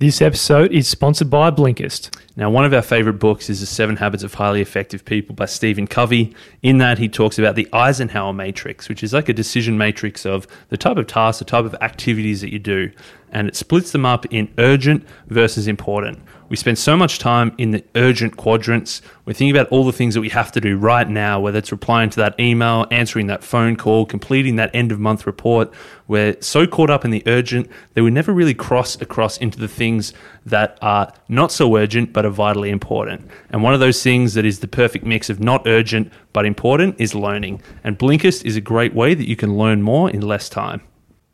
This episode is sponsored by Blinkist. Now, one of our favorite books is The Seven Habits of Highly Effective People by Stephen Covey. In that, he talks about the Eisenhower matrix, which is like a decision matrix of the type of tasks, the type of activities that you do. And it splits them up in urgent versus important. We spend so much time in the urgent quadrants. We're thinking about all the things that we have to do right now, whether it's replying to that email, answering that phone call, completing that end of month report. We're so caught up in the urgent that we never really cross across into the things that are not so urgent but are vitally important. And one of those things that is the perfect mix of not urgent but important is learning. And Blinkist is a great way that you can learn more in less time.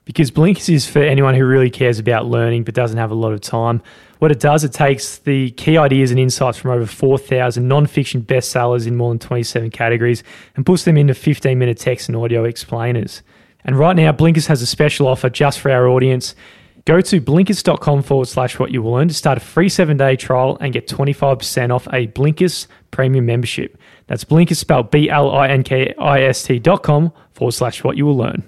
Because Blinkist is for anyone who really cares about learning but doesn't have a lot of time. What it does, it takes the key ideas and insights from over 4,000 non-fiction bestsellers in more than 27 categories and puts them into 15-minute text and audio explainers. And right now, Blinkist has a special offer just for our audience. Go to blinkist.com forward slash what you will learn to start a free seven day trial and get 25% off a Blinkist premium membership. That's Blinkist spelled B L I N K I S T dot com forward slash what you will learn.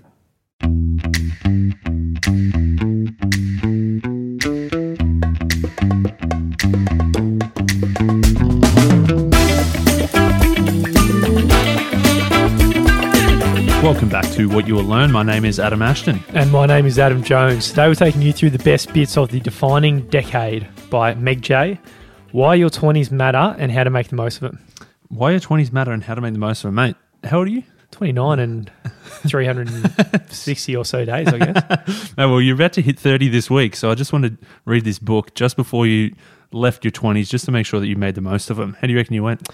Welcome back to What You Will Learn. My name is Adam Ashton. And my name is Adam Jones. Today we're taking you through the best bits of the defining decade by Meg Jay, why your 20s matter and how to make the most of it. Why your 20s matter and how to make the most of it, mate. How old are you? 29 and 360 or so days, I guess. Well, you're about to hit 30 this week, so I just wanted to read this book just before you left your 20s just to make sure that you made the most of them. How do you reckon you went?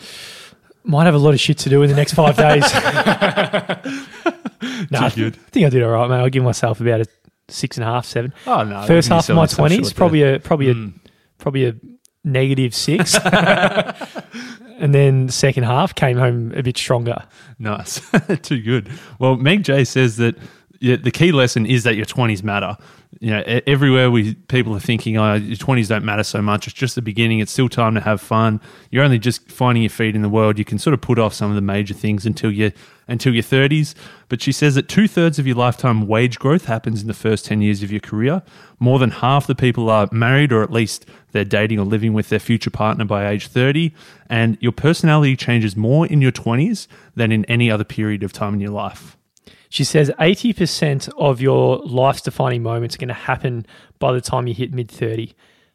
Might have a lot of shit to do in the next five days. no, I good. think I did all right, mate. I'll give myself about a six and a half, seven. Oh, no. First half of my 20s, probably a probably a Mm. probably a negative six. and then second half came home a bit stronger. Nice. Too good. Well, Meg Jay says that the key lesson is that your 20s matter. You know, everywhere we people are thinking, oh, your 20s don't matter so much. It's just the beginning. It's still time to have fun. You're only just finding your feet in the world. You can sort of put off some of the major things until you until your 30s. But she says that two thirds of your lifetime wage growth happens in the first 10 years of your career. More than half the people are married, or at least they're dating or living with their future partner by age 30. And your personality changes more in your 20s than in any other period of time in your life. She says 80% of your life's defining moments are going to happen by the time you hit mid 30.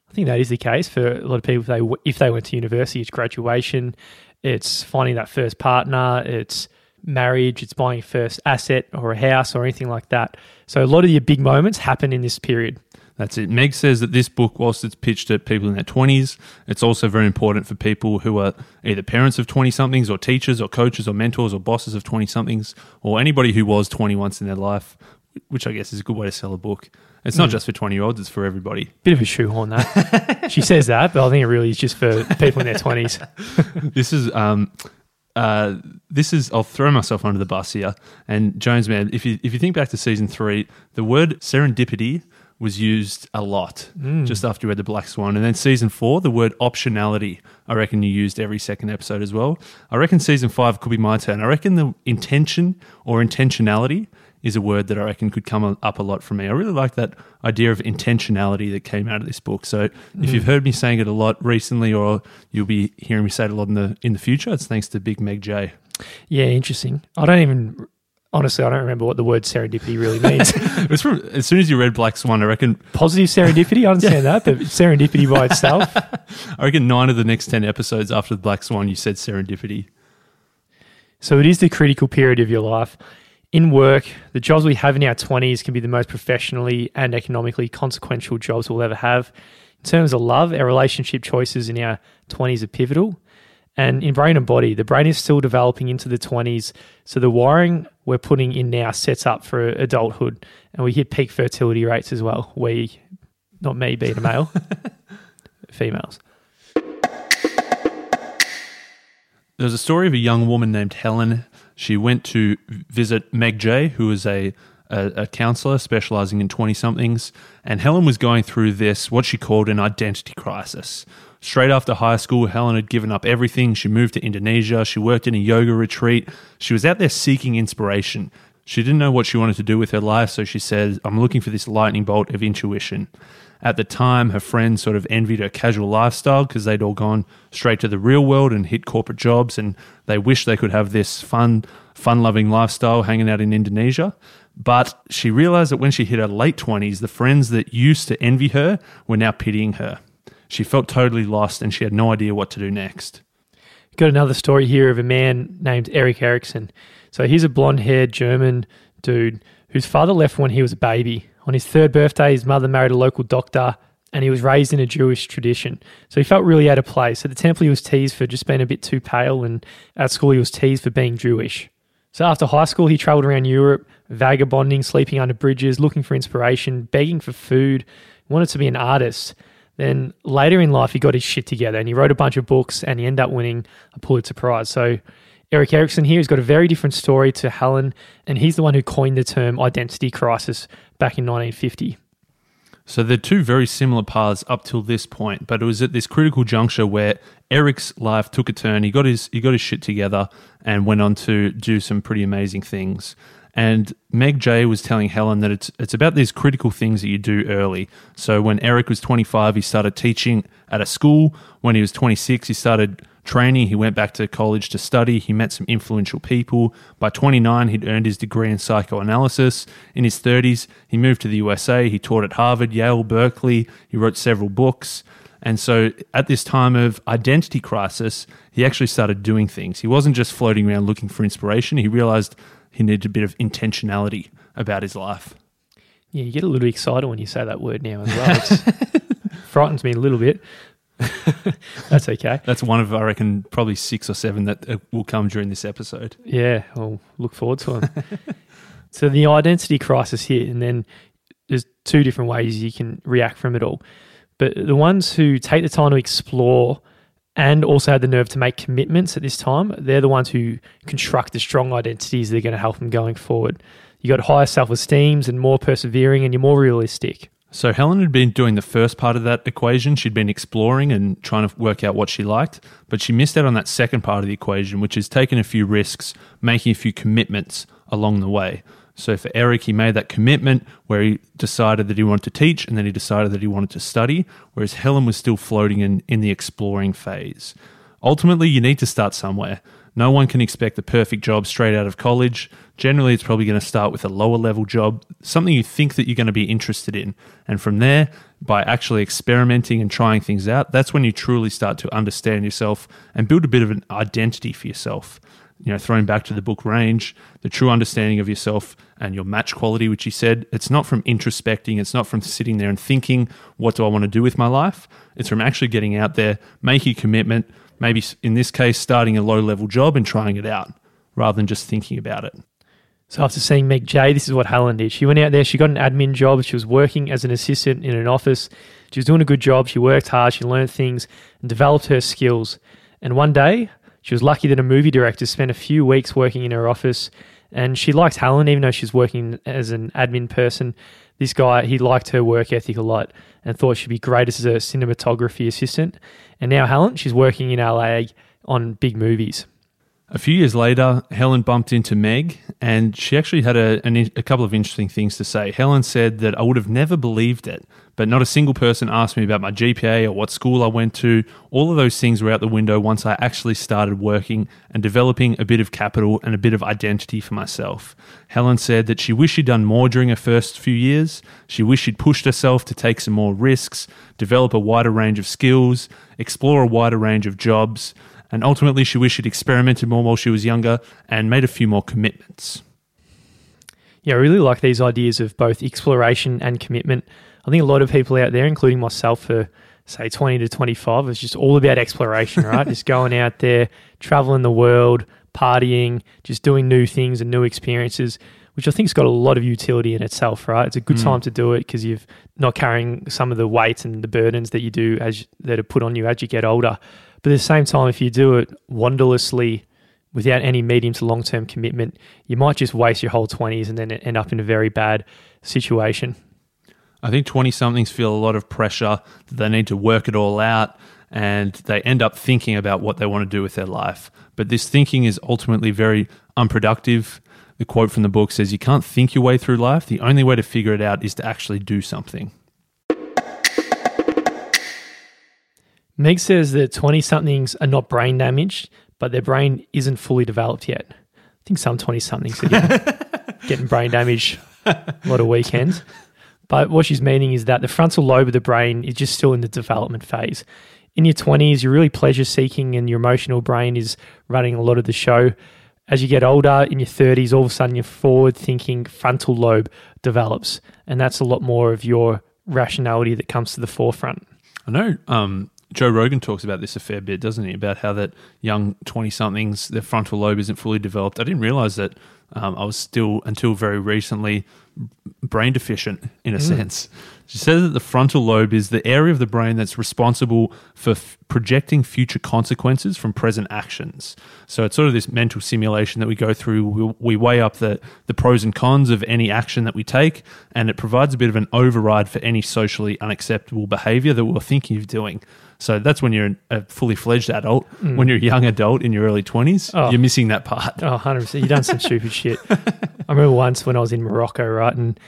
I think that is the case for a lot of people. If they, if they went to university, it's graduation, it's finding that first partner, it's marriage, it's buying your first asset or a house or anything like that. So a lot of your big moments happen in this period. That's it. Meg says that this book, whilst it's pitched at people in their 20s, it's also very important for people who are either parents of 20 somethings or teachers or coaches or mentors or bosses of 20 somethings or anybody who was 20 once in their life, which I guess is a good way to sell a book. It's not just for 20 year olds, it's for everybody. Bit of a shoehorn that. she says that, but I think it really is just for people in their 20s. this is um uh this is I'll throw myself under the bus here. And Jones man, if you if you think back to season three, the word serendipity was used a lot mm. just after you read the Black Swan. And then season four, the word optionality, I reckon you used every second episode as well. I reckon season five could be my turn. I reckon the intention or intentionality is a word that I reckon could come up a lot from me. I really like that idea of intentionality that came out of this book. So if mm. you've heard me saying it a lot recently, or you'll be hearing me say it a lot in the in the future, it's thanks to Big Meg Jay. Yeah, interesting. I don't even, honestly, I don't remember what the word serendipity really means. It's from as soon as you read Black Swan, I reckon Positive serendipity, I understand that, but serendipity by itself. I reckon nine of the next ten episodes after the Black Swan, you said serendipity. So it is the critical period of your life. In work, the jobs we have in our 20s can be the most professionally and economically consequential jobs we'll ever have. In terms of love, our relationship choices in our 20s are pivotal. And in brain and body, the brain is still developing into the 20s. So the wiring we're putting in now sets up for adulthood. And we hit peak fertility rates as well. We, not me being a male, females. There's a story of a young woman named Helen. She went to visit Meg Jay, who is a, a, a counselor specializing in 20 somethings. And Helen was going through this, what she called an identity crisis. Straight after high school, Helen had given up everything. She moved to Indonesia. She worked in a yoga retreat. She was out there seeking inspiration. She didn't know what she wanted to do with her life, so she said, I'm looking for this lightning bolt of intuition. At the time, her friends sort of envied her casual lifestyle because they'd all gone straight to the real world and hit corporate jobs, and they wished they could have this fun, fun loving lifestyle hanging out in Indonesia. But she realized that when she hit her late 20s, the friends that used to envy her were now pitying her. She felt totally lost and she had no idea what to do next. Got another story here of a man named Erik Erikson. So he's a blonde haired German dude whose father left when he was a baby. On his third birthday, his mother married a local doctor and he was raised in a Jewish tradition. So he felt really out of place. At the temple, he was teased for just being a bit too pale, and at school, he was teased for being Jewish. So after high school, he travelled around Europe, vagabonding, sleeping under bridges, looking for inspiration, begging for food, he wanted to be an artist. Then later in life, he got his shit together and he wrote a bunch of books and he ended up winning a Pulitzer Prize. So Erik Erikson here has got a very different story to Helen, and he's the one who coined the term identity crisis back in 1950. So they're two very similar paths up till this point, but it was at this critical juncture where Erik's life took a turn. He got his he got his shit together and went on to do some pretty amazing things. And Meg Jay was telling Helen that it's it's about these critical things that you do early. So when Erik was 25, he started teaching at a school. When he was 26, he started training. He went back to college to study. He met some influential people. By 29, he'd earned his degree in psychoanalysis. In his 30s, he moved to the USA. He taught at Harvard, Yale, Berkeley. He wrote several books. And so at this time of identity crisis, he actually started doing things. He wasn't just floating around looking for inspiration. He realized he needed a bit of intentionality about his life. Yeah, you get a little excited when you say that word now as well. It frightens me a little bit. That's okay. That's one of, I reckon, probably six or seven that uh, will come during this episode. Yeah, I'll look forward to them. so the identity crisis here, and then there's two different ways you can react from it all. But the ones who take the time to explore and also had the nerve to make commitments at this time, they're the ones who construct the strong identities that are going to help them going forward. You got higher self esteems and more persevering, and you're more realistic. So Helen had been doing the first part of that equation. She'd been exploring and trying to work out what she liked, but she missed out on that second part of the equation, which is taking a few risks, making a few commitments along the way. So for Erik, he made that commitment where he decided that he wanted to teach and then he decided that he wanted to study, whereas Helen was still floating in, in the exploring phase. Ultimately, you need to start somewhere. No one can expect the perfect job straight out of college. Generally, it's probably going to start with a lower level job, something you think that you're going to be interested in. And from there, by actually experimenting and trying things out, that's when you truly start to understand yourself and build a bit of an identity for yourself. You know, throwing back to the book range, the true understanding of yourself and your match quality, which he said, it's not from introspecting, it's not from sitting there and thinking, what do I want to do with my life? It's from actually getting out there, making a commitment, maybe in this case, starting a low level job and trying it out rather than just thinking about it. So after seeing Meg Jay, this is what Helen did. She went out there, she got an admin job, she was working as an assistant in an office. She was doing a good job, she worked hard, she learned things and developed her skills. And one day, she was lucky that a movie director spent a few weeks working in her office and she liked Helen even though she's working as an admin person. This guy, he liked her work ethic a lot and thought she'd be great as a cinematography assistant. And now Helen, she's working in LA on big movies. A few years later, Helen bumped into Meg, and she actually had a, an, a couple of interesting things to say. Helen said that I would have never believed it, but not a single person asked me about my GPA or what school I went to. All of those things were out the window once I actually started working and developing a bit of capital and a bit of identity for myself. Helen said that she wished she'd done more during her first few years. She wished she'd pushed herself to take some more risks, develop a wider range of skills, explore a wider range of jobs and ultimately she wished she'd experimented more while she was younger and made a few more commitments. Yeah, I really like these ideas of both exploration and commitment. I think a lot of people out there, including myself, for say 20 to 25, is just all about exploration, right? just going out there, traveling the world, partying, just doing new things and new experiences, which I think's got a lot of utility in itself, right? It's a good mm. time to do it because you're not carrying some of the weight and the burdens that you do as that are put on you as you get older. But at the same time, if you do it wanderlessly without any medium to long term commitment, you might just waste your whole 20s and then end up in a very bad situation. I think 20 somethings feel a lot of pressure that they need to work it all out and they end up thinking about what they want to do with their life. But this thinking is ultimately very unproductive. The quote from the book says, You can't think your way through life. The only way to figure it out is to actually do something. Meg says that 20 somethings are not brain damaged, but their brain isn't fully developed yet. I think some 20 somethings are getting, getting brain damage a lot of weekends. But what she's meaning is that the frontal lobe of the brain is just still in the development phase. In your 20s, you're really pleasure seeking and your emotional brain is running a lot of the show. As you get older, in your 30s, all of a sudden your forward thinking frontal lobe develops. And that's a lot more of your rationality that comes to the forefront. I know um, Joe Rogan talks about this a fair bit, doesn't he? About how that young 20 somethings, their frontal lobe isn't fully developed. I didn't realize that um, I was still, until very recently, brain deficient in a mm. sense. She says that the frontal lobe is the area of the brain that's responsible for f- projecting future consequences from present actions. So it's sort of this mental simulation that we go through. We, we weigh up the, the pros and cons of any action that we take, and it provides a bit of an override for any socially unacceptable behavior that we're thinking of doing. So that's when you're a fully fledged adult. Mm. When you're a young adult in your early 20s, oh. you're missing that part. Oh, 100%. You've done some stupid shit. I remember once when I was in Morocco, right? And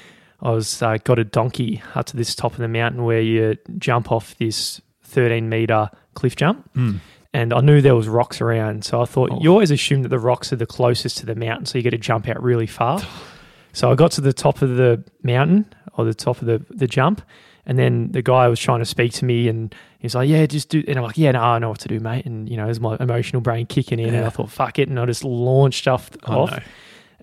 I was uh, got a donkey up to this top of the mountain where you jump off this 13 meter cliff jump. Mm. And I knew there was rocks around. So I thought, oh. you always assume that the rocks are the closest to the mountain. So you get to jump out really far. so I got to the top of the mountain or the top of the, the jump and then the guy was trying to speak to me and he's like, yeah, just do. And I'm like, yeah, no, I know what to do, mate. And, you know, there's my emotional brain kicking in. Yeah. And I thought, fuck it. And I just launched off. Oh, off. No.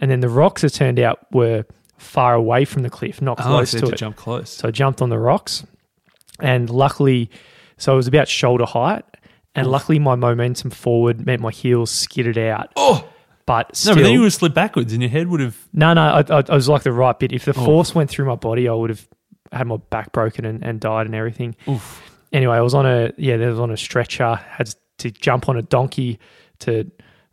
And then the rocks, it turned out, were far away from the cliff, not oh, close oh, to, to it. jump close. So I jumped on the rocks. And luckily, so it was about shoulder height. And Oof. luckily, my momentum forward meant my heels skidded out. Oh! But still, no, but then you would have slid backwards and your head would have. No, no, I, I, I was like the right bit. If the oh. force went through my body, I would have had my back broken and, and died and everything. Oof. Anyway, I was on a yeah, there was on a stretcher. Had to jump on a donkey to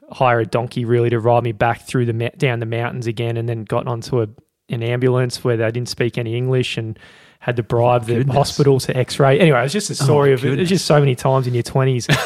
hire a donkey really to ride me back through the down the mountains again, and then got onto a an ambulance where they didn't speak any English and had to bribe the goodness. hospital to X-ray. Anyway, it was just a oh, story oh, of it. It's just so many times in your twenties.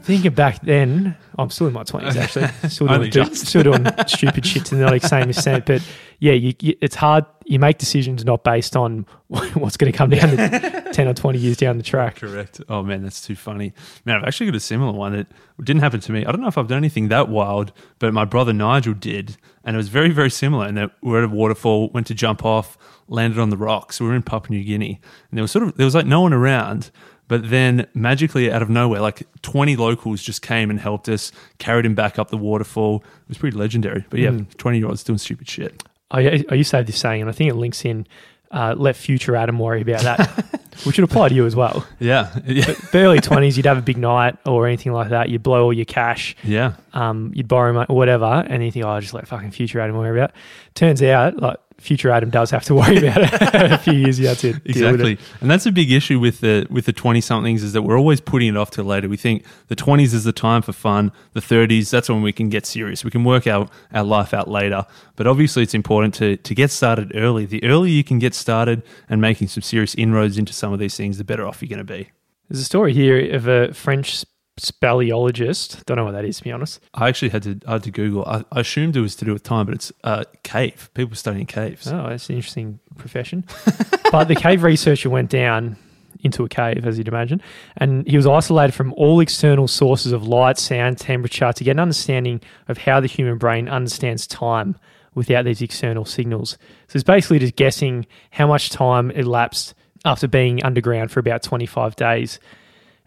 Thinking back then, I'm still in my twenties actually. Still doing, still doing stupid shit to the same extent. But yeah, you, you, it's hard. You make decisions not based on what's going to come down the, ten or twenty years down the track. Correct. Oh man, that's too funny. Man, I've actually got a similar one that didn't happen to me. I don't know if I've done anything that wild, but my brother Nigel did, and it was very very similar. And that we're at a waterfall, went to jump off landed on the rocks. We were in Papua New Guinea, and there was sort of there was like no one around. But then magically out of nowhere, like 20 locals just came and helped us, carried him back up the waterfall. It was pretty legendary. But yeah, 20 mm. year olds doing stupid shit. I, I used to have this saying, and I think it links in uh, let future Adam worry about that, which would apply to you as well. Yeah. yeah. But early 20s, you'd have a big night or anything like that. You'd blow all your cash. Yeah. Um, you'd borrow money or whatever. And you think, oh, I'll just let fucking future Adam worry about it. Turns out, like, future Adam does have to worry about it a few years yet to exactly. And that's a big issue with the with the twenty somethings is that we're always putting it off till later. We think the twenties is the time for fun. The thirties that's when we can get serious. We can work out our life out later. But obviously, it's important to to get started early. The earlier you can get started and making some serious inroads into some of these things, the better off you're going to be. There's a story here of a French speleologist. Don't know what that is, to be honest. I actually had to I had to Google. I, I assumed it was to do with time, but it's uh, cave. People studying caves. Oh, that's an interesting profession. but the cave researcher went down into a cave, as you'd imagine, and he was isolated from all external sources of light, sound, temperature to get an understanding of how the human brain understands time without these external signals. So it's basically just guessing how much time elapsed after being underground for about 25 days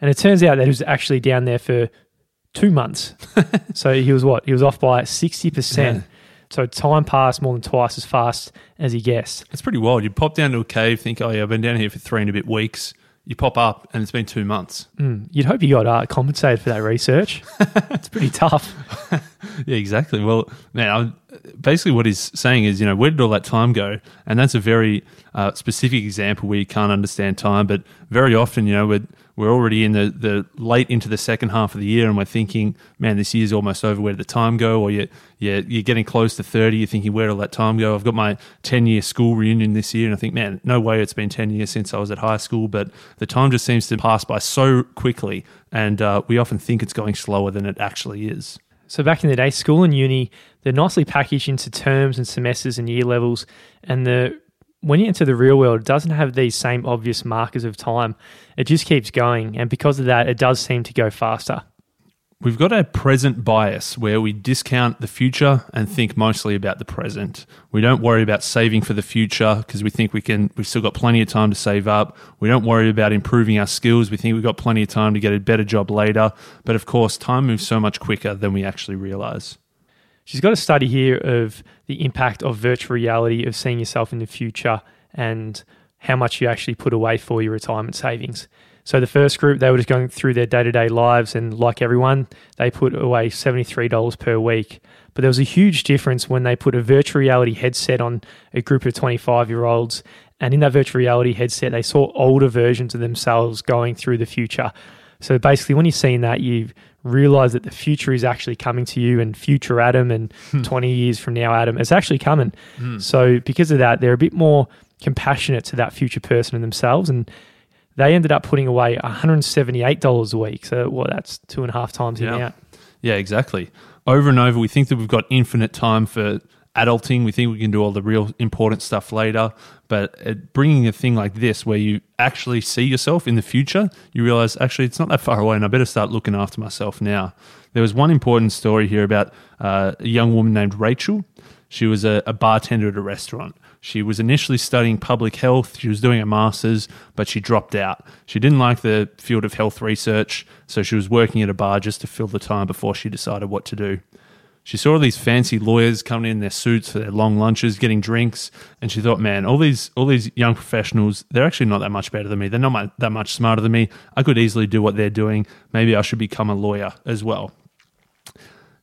and it turns out that he was actually down there for two months. so he was what? He was off by 60%. Yeah. So time passed more than twice as fast as he guessed. It's pretty wild. You pop down to a cave, think, oh, yeah, I've been down here for three and a bit weeks. You pop up and it's been two months. Mm, you'd hope you got uh, compensated for that research. it's pretty tough. yeah, exactly. Well, man, I'm, basically what he's saying is, you know, where did all that time go? And that's a very uh, specific example where you can't understand time. But very often, you know, we're already in the, the late into the second half of the year and we're thinking, man, this year's almost over. Where did the time go? Or you, you, you're getting close to 30. You're thinking, where did all that time go? I've got my 10 year school reunion this year. And I think, man, no way it's been 10 years since I was at high school. But the time just seems to pass by so quickly. And uh, we often think it's going slower than it actually is. So back in the day, school and uni, they're nicely packaged into terms and semesters and year levels. And the when you enter the real world, it doesn't have these same obvious markers of time. It just keeps going. And because of that, it does seem to go faster. We've got a present bias where we discount the future and think mostly about the present. We don't worry about saving for the future because we think we can we've still got plenty of time to save up. We don't worry about improving our skills. We think we've got plenty of time to get a better job later. But of course, time moves so much quicker than we actually realize. She's got a study here of the impact of virtual reality of seeing yourself in the future and how much you actually put away for your retirement savings. So the first group, they were just going through their day to day lives, and like everyone, they put away $73 per week. But there was a huge difference when they put a virtual reality headset on a group of 25 year olds. And in that virtual reality headset, they saw older versions of themselves going through the future. So basically, when you're seeing that, you realize that the future is actually coming to you, and future Adam and hmm. 20 years from now, Adam is actually coming. Hmm. So, because of that, they're a bit more compassionate to that future person and themselves. And they ended up putting away $178 a week. So, well, that's two and a half times the yeah. amount. Yeah, exactly. Over and over, we think that we've got infinite time for adulting. We think we can do all the real important stuff later. But bringing a thing like this, where you actually see yourself in the future, you realize actually it's not that far away, and I better start looking after myself now. There was one important story here about uh, a young woman named Rachel. She was a, a bartender at a restaurant. She was initially studying public health. She was doing a master's, but she dropped out. She didn't like the field of health research, so she was working at a bar just to fill the time before she decided what to do. She saw all these fancy lawyers coming in their suits for their long lunches, getting drinks, and she thought, "Man, all these all these young professionals, they're actually not that much better than me. They're not that much smarter than me. I could easily do what they're doing. Maybe I should become a lawyer as well."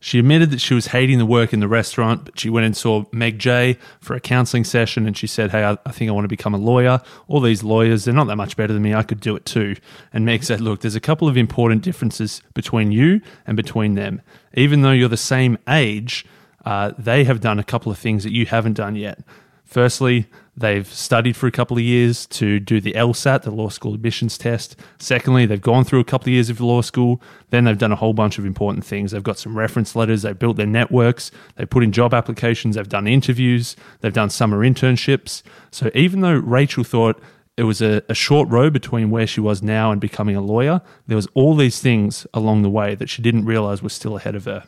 She admitted that she was hating the work in the restaurant, but she went and saw Meg Jay for a counseling session and she said, Hey, I, think I want to become a lawyer. All these lawyers, they're not that much better than me. I could do it too. And Meg said, Look, there's a couple of important differences between you and between them. Even though you're the same age, uh, they have done a couple of things that you haven't done yet. Firstly, they've studied for a couple of years to do the LSAT, the law school admissions test. Secondly, they've gone through a couple of years of law school. Then they've done a whole bunch of important things. They've got some reference letters, they've built their networks, they've put in job applications, they've done interviews, they've done summer internships. So even though Rachel thought it was a, a short road between where she was now and becoming a lawyer, there was all these things along the way that she didn't realize was still ahead of her.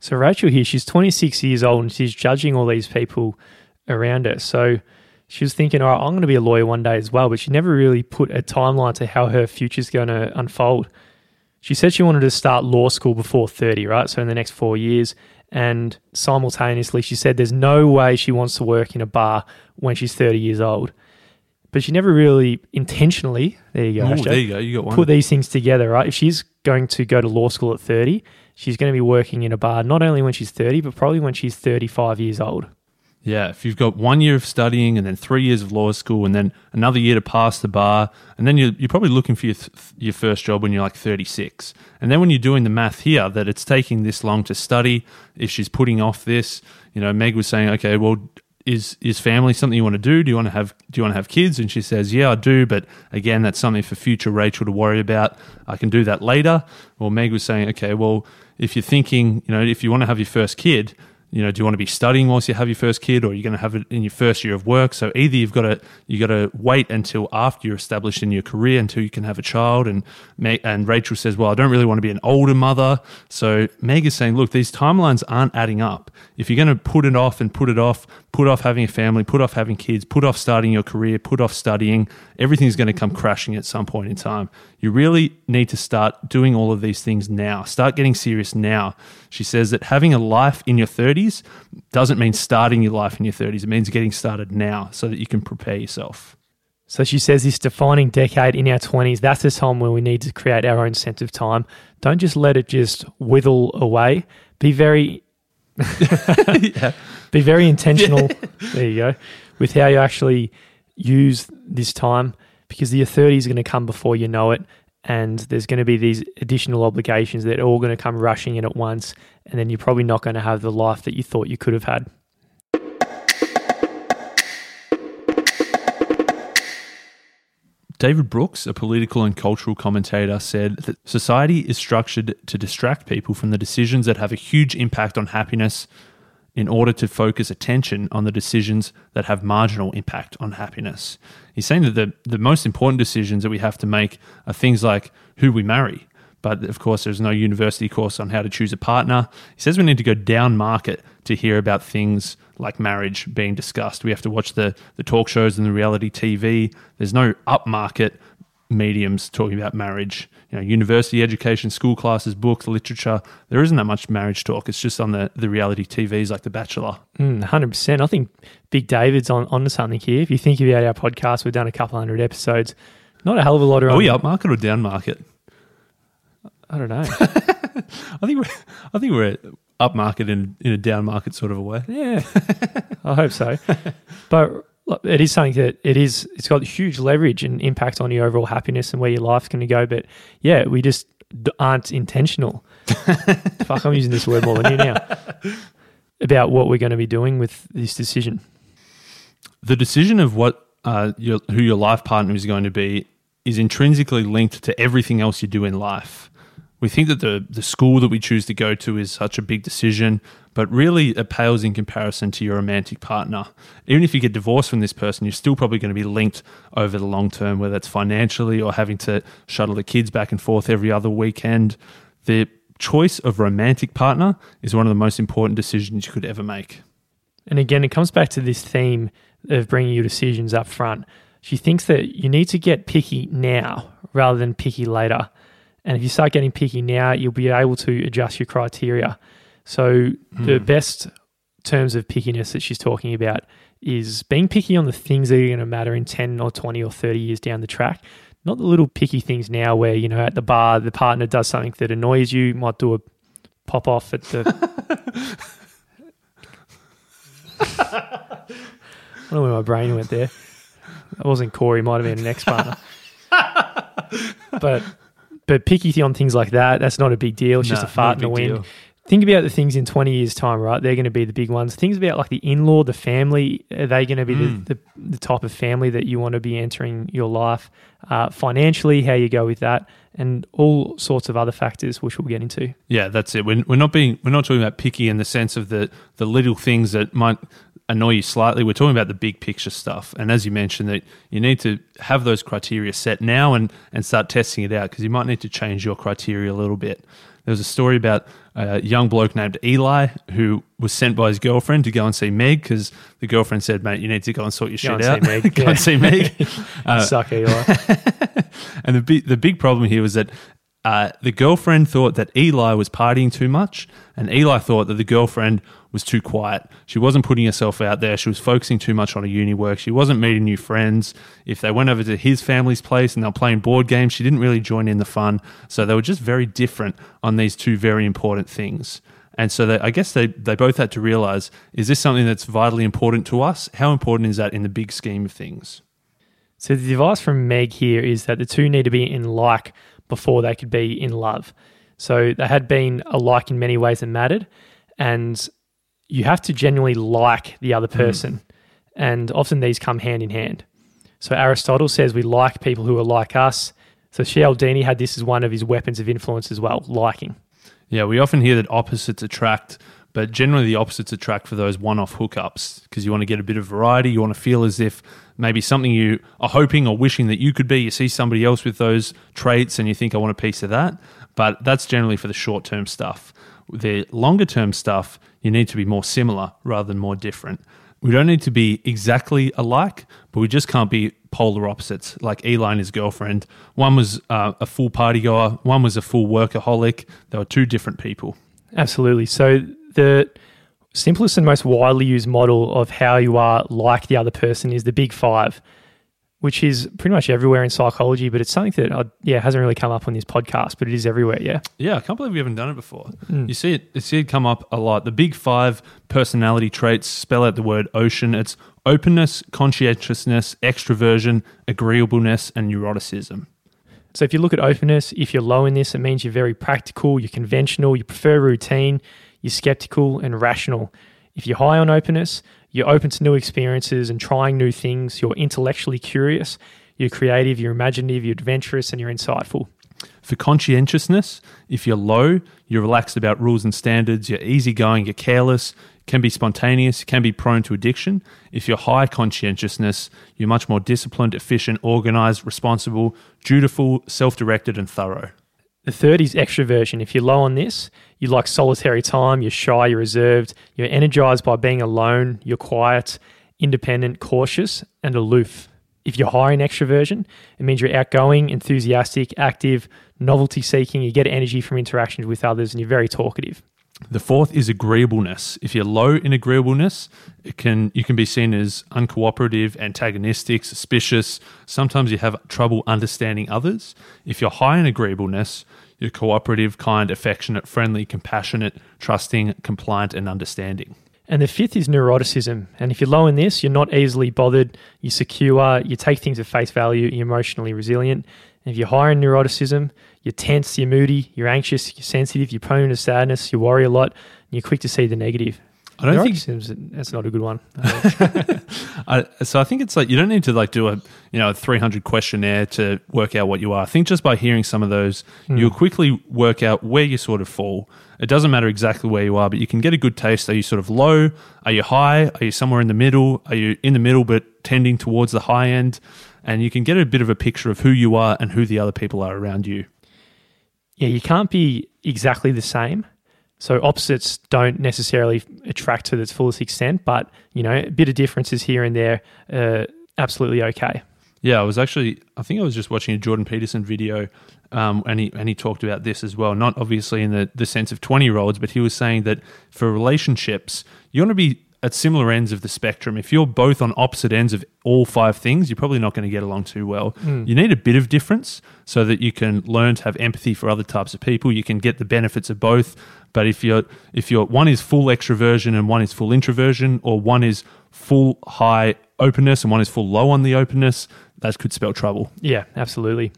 So Rachel here, she's 26 years old and she's judging all these people around her. So she was thinking, all right, I'm going to be a lawyer one day as well, but she never really put a timeline to how her future's going to unfold. She said she wanted to start law school before 30, right? So in the next four years. And simultaneously, she said there's no way she wants to work in a bar when she's 30 years old. But she never really intentionally, there you go, Ooh, there you go, you got one. put these things together, right? If she's going to go to law school at 30, she's going to be working in a bar not only when she's 30, but probably when she's 35 years old. Yeah, if you've got one year of studying and then three years of law school and then another year to pass the bar, and then you're, you're probably looking for your, th- your first job when you're like 36. And then when you're doing the math here, that it's taking this long to study, if she's putting off this, you know, Meg was saying, okay, well, is is family something you want to do? Do you want to have do you want to have kids? And she says, yeah, I do, but again, that's something for future Rachel to worry about. I can do that later. Well, Meg was saying, okay, well, if you're thinking, you know, if you want to have your first kid, you know, do you want to be studying whilst you have your first kid, or are you going to have it in your first year of work? So either you've got to you got to wait until after you're established in your career until you can have a child. And and Rachel says, well, I don't really want to be an older mother. So Meg is saying, look, these timelines aren't adding up. If you're going to put it off and put it off, put off having a family, put off having kids, put off starting your career, put off studying, everything's going to come crashing at some point in time. You really need to start doing all of these things now. Start getting serious now. She says that having a life in your 30s doesn't mean starting your life in your 30s. It means getting started now so that you can prepare yourself. So she says this defining decade in our 20s, that's the time where we need to create our own sense of time. Don't just let it just wither away. Be very yeah. be very intentional. there you go. With how you actually use this time because the 30s is going to come before you know it and there's going to be these additional obligations that are all going to come rushing in at once, and then you're probably not going to have the life that you thought you could have had. David Brooks, a political and cultural commentator, said that society is structured to distract people from the decisions that have a huge impact on happiness in order to focus attention on the decisions that have marginal impact on happiness. He's saying that the, the most important decisions that we have to make are things like who we marry. But of course, there's no university course on how to choose a partner. He says we need to go down market to hear about things like marriage being discussed. We have to watch the, the talk shows and the reality TV. There's no upmarket mediums talking about marriage. You know, university education, school classes, books, literature. There isn't that much marriage talk. It's just on the, the reality TVs like The Bachelor. Mm, 100%. I think Big David's on onto something here. If you think about our podcast, we've done a couple hundred episodes. Not a hell of a lot of. Are we upmarket or down market? I don't know. I think we're, I think we're upmarket in in a down market sort of a way. Yeah, I hope so. But it is something that it is. It's got huge leverage and impact on your overall happiness and where your life's going to go. But yeah, we just aren't intentional. Fuck, I'm using this word more than you now. About what we're going to be doing with this decision. The decision of what uh, your, who your life partner is going to be is intrinsically linked to everything else you do in life. We think that the, the school that we choose to go to is such a big decision, but really it pales in comparison to your romantic partner. Even if you get divorced from this person, you're still probably going to be linked over the long term, whether it's financially or having to shuttle the kids back and forth every other weekend. The choice of romantic partner is one of the most important decisions you could ever make. And again, it comes back to this theme of bringing your decisions up front. She thinks that you need to get picky now rather than picky later. And if you start getting picky now, you'll be able to adjust your criteria. So mm. the hmm. best terms of pickiness that she's talking about is being picky on the things that are going to matter in 10 or 20 or 30 years down the track. Not the little picky things now where, you know, at the bar, the partner does something that annoys you, might do a pop off at the. I don't know where my brain went there. That wasn't Corey, might have been an ex partner. but but picky on things like that, that's not a big deal. It's just a fart in the wind. Deal. Think about the things in 20 years' time, right? They're going to be the big ones. Things about like the in law, the family, are they going to be mm. the, the, the, type of family that you want to be entering your life? Uh, financially, how you go with that, and all sorts of other factors, which we'll get into. Yeah, that's it. We're, we're not being we're not talking about picky in the sense of the the little things that might annoy you slightly. We're talking about the big picture stuff. And as you mentioned, that you need to have those criteria set now and, and start testing it out because you might need to change your criteria a little bit. There was a story about a young bloke named Eli who was sent by his girlfriend to go and see Meg because the girlfriend said, "Mate, you need to go and sort your go shit out. Meg. go yeah. and see Meg." Uh, Suck Eli. and the big, the big problem here was that uh, the girlfriend thought that Eli was partying too much, and Eli thought that the girlfriend was too quiet. She wasn't putting herself out there. She was focusing too much on her uni work. She wasn't meeting new friends. If they went over to his family's place and they were playing board games, she didn't really join in the fun. So they were just very different on these two very important things. And so they, I guess they, they both had to realize is this something that's vitally important to us? How important is that in the big scheme of things? So the advice from Meg here is that the two need to be in like before they could be in love. So they had been alike in many ways that mattered. And you have to genuinely like the other hmm. person. Mm. And often these come hand in hand. So Aristotle says we like people who are like us. So Cialdini had this as one of his weapons of influence as well, liking. Yeah, we often hear that opposites attract, but generally the opposites attract for those one off hookups because you want to get a bit of variety. You want to feel as if maybe something you are hoping or wishing that you could be. You see somebody else with those traits and you think, I want a piece of that. But that's generally for the short term stuff. The longer term stuff, you need to be more similar rather than more different. We don't need to be exactly alike, but we just can't be polar opposites like Eli and his girlfriend. One was uh, a full party goer, one was a full workaholic. They were two different people. Absolutely. So the simplest and most widely used model of how you are like the other person is the big five which is pretty much everywhere in psychology, but it's something that I, yeah hasn't really come up on this podcast, but it is everywhere. Yeah, yeah, I can't believe we haven't done it before. Mm. You see it, you see it come up a lot. The big five personality traits spell out the word ocean. It's openness, conscientiousness, extroversion, agreeableness, and neuroticism. So if you look at openness, if you're low in this, it means you're very practical, you're conventional, you prefer routine, you're skeptical and rational. If you're high on openness, you're open to new experiences and trying new things. You're intellectually curious. You're creative. You're imaginative. You're adventurous, and you're insightful. For conscientiousness, if you're low, you're relaxed about rules and standards, you're easygoing, you're careless, can be spontaneous, can be prone to addiction. If you're high conscientiousness, you're much more disciplined, efficient, organized, responsible, dutiful, self directed, and thorough. The third is extroversion. If you're low on this, you like solitary time, you're shy, you're reserved, you're energized by being alone, you're quiet, independent, cautious, and aloof. If you're high in extroversion, it means you're outgoing, enthusiastic, active, novelty seeking, you get energy from interactions with others, and you're very talkative. The fourth is agreeableness. If you're low in agreeableness, it can you can be seen as uncooperative, antagonistic, suspicious. Sometimes you have trouble understanding others. If you're high in agreeableness, you're cooperative, kind, affectionate, friendly, compassionate, trusting, compliant, and understanding. And the fifth is neuroticism. And if you're low in this, you're not easily bothered, you're secure, you take things at face value, you're emotionally resilient. And if you're higher in neuroticism, you're tense, you're moody, you're anxious, you're sensitive, you're prone to sadness, you worry a lot, and you're quick to see the negative. I don't think that's not a good one. I, so I think it's like you don't need to like do a you know a 300 questionnaire to work out what you are. I think just by hearing some of those, hmm. you'll quickly work out where you sort of fall. It doesn't matter exactly where you are, but you can get a good taste. Are you sort of low? Are you high? Are you somewhere in the middle? Are you in the middle but tending towards the high end? And you can get a bit of a picture of who you are and who the other people are around you. yeah, you can't be exactly the same. So opposites don't necessarily attract to its fullest extent, but you know, a bit of differences here and there, uh, absolutely okay. Yeah, I was actually. I think I was just watching a Jordan Peterson video, um, and he and he talked about this as well. Not obviously in the the sense of twenty year olds, but he was saying that for relationships, you want to be at similar ends of the spectrum. If you're both on opposite ends of all five things, you're probably not going to get along too well. You need a bit of difference so that you can learn to have empathy for other types of people. You can get the benefits of both. But if you're if you're one is full extroversion and one is full introversion, or one is full high openness and one is full low on the openness, that could spell trouble. Yeah, absolutely.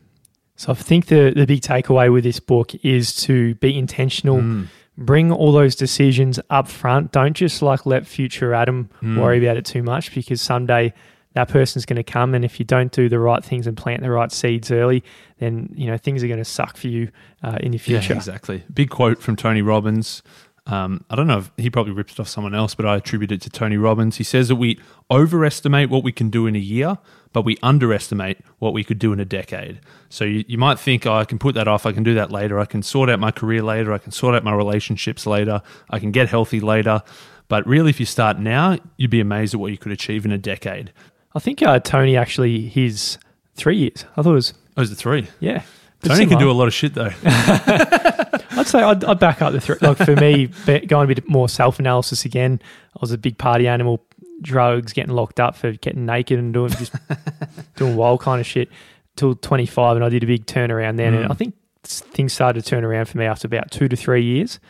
So I think the the big takeaway with this book is to be intentional. Bring all those decisions up front. Don't just like let future Adam worry about it too much because someday that person's going to come and if you don't do the right things and plant the right seeds early, then you know things are going to suck for you uh, in the future. exactly. Big quote from Tony Robbins. Um, I don't know if he probably ripped it off someone else, but I attribute it to Tony Robbins. He says that we overestimate what we can do in a year, but we underestimate what we could do in a decade. So you, you might think, oh, I can put that off. I can do that later. I can sort out my career later. I can sort out my relationships later. I can get healthy later. But really, if you start now, you'd be amazed at what you could achieve in a decade. I think uh, Tony actually his three years. I thought it was Oh, it three? yeah. Tony can do a lot of shit though. I'd say I'd, I'd back up the three. Like for me, going a bit more self analysis again. I was a big party animal, drugs, getting locked up for getting naked and doing just doing wild kind of shit till 25, and I did a big turnaround then. And I think things started to turn around for me after about two to three years.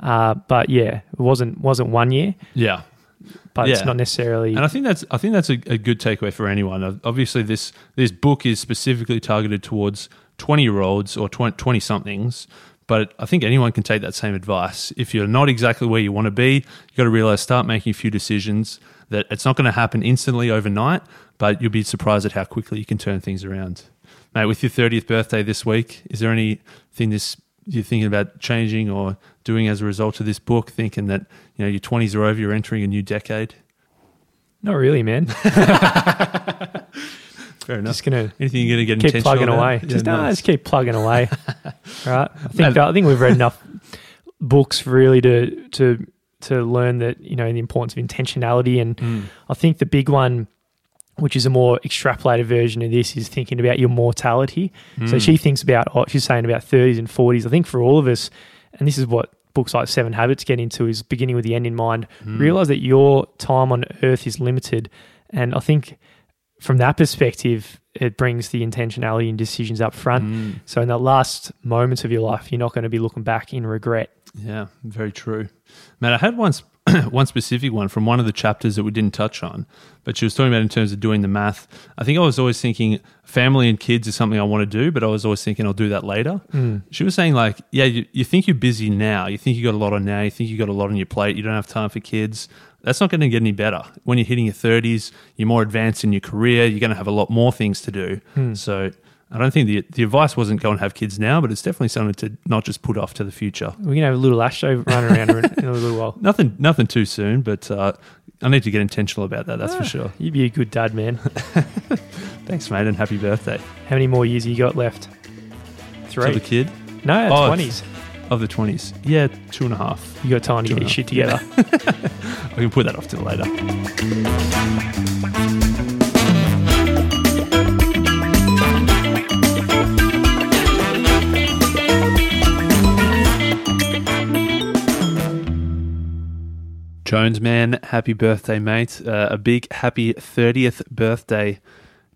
Uh, but yeah, it wasn't wasn't one year, yeah. but it's not necessarily. And I think that's I think that's a, a good takeaway for anyone. Obviously, this this book is specifically targeted towards twenty year olds or twenty somethings. But I think anyone can take that same advice. If you're not exactly where you want to be, you got to realize start making a few decisions. That it's not going to happen instantly overnight, but you'll be surprised at how quickly you can turn things around. Mate, with your thirtieth birthday this week, is there anything this you're thinking about changing or doing as a result of this book? Thinking that you know your twenties are over, you're entering a new decade. not really, man. Fair enough. just gonna Anything you're going to get keep intentional plugging away. Yeah, just, no, nice. just keep plugging away. right. I think I think we've read enough books really to to to learn that you know the importance of intentionality, and Mm. I think the big one. Which is a more extrapolated version of this is thinking about your mortality. Mm. So she thinks about, oh, she's saying about 30s and 40s. I think for all of us, and this is what books like Seven Habits get into, is beginning with the end in mind. Mm. Realize that your time on earth is limited. And I think from that perspective, it brings the intentionality and decisions up front. Mm. So in the last moments of your life, you're not going to be looking back in regret. Yeah, very true. Man, I had one, sp- one specific one from one of the chapters that we didn't touch on, but she was talking about in terms of doing the math. I think I was always thinking family and kids is something I want to do, but I was always thinking I'll do that later. Mm. She was saying, like, yeah, you, you think you're busy now. You think you got a lot on now. You think you got a lot on your plate. You don't have time for kids. That's not going to get any better. When you're hitting your 30s, you're more advanced in your career. You're going to have a lot more things to do. Hmm. So, I don't think the the advice wasn't go and have kids now, but it's definitely something to not just put off to the future. We're gonna have a little Astro running around in a little while. Nothing, nothing too soon, but uh, I need to get intentional about that. That's Ah. for sure. You'd be a good dad, man. Thanks, mate, and happy birthday How many more years you got left? Three. to the kid No, Oh, twenties. of the twenties. Yeah, two and a half. You got time to get your shit together. I can put that off till later. Jones man, happy birthday, mate. Uh, a big happy 30th birthday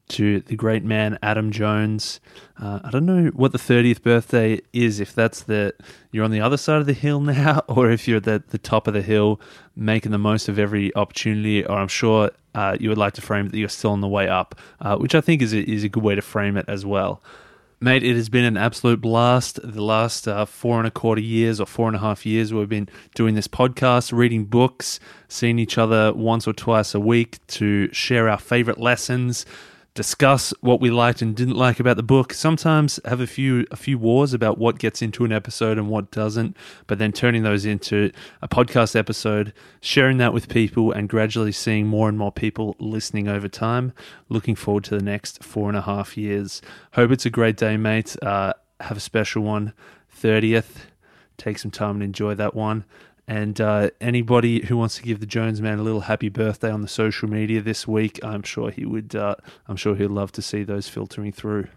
to the great man Adam Jones. Uh, I don't know what the 30th birthday is, if that's the you're on the other side of the hill now, or if you're at the, the top of the hill making the most of every opportunity, or I'm sure uh, you would like to frame that you're still on the way up, uh, which I think is a, is a good way to frame it as well. Mate, it has been an absolute blast. The last uh, four and a quarter years or four and a half years, we've been doing this podcast, reading books, seeing each other once or twice a week to share our favorite lessons, discuss what we liked and didn't like about the book. Sometimes have a few a few wars about what gets into an episode and what doesn't, but then turning those into a podcast episode, sharing that with people, and gradually seeing more and more people listening over time. Looking forward to the next four and a half years. Hope it's a great day, mate. Uh, have a special one, 30th. Take some time and enjoy that one. And uh, anybody who wants to give the Jones man a little happy birthday on the social media this week, I'm sure he would. Uh, I'm sure he'd love to see those filtering through.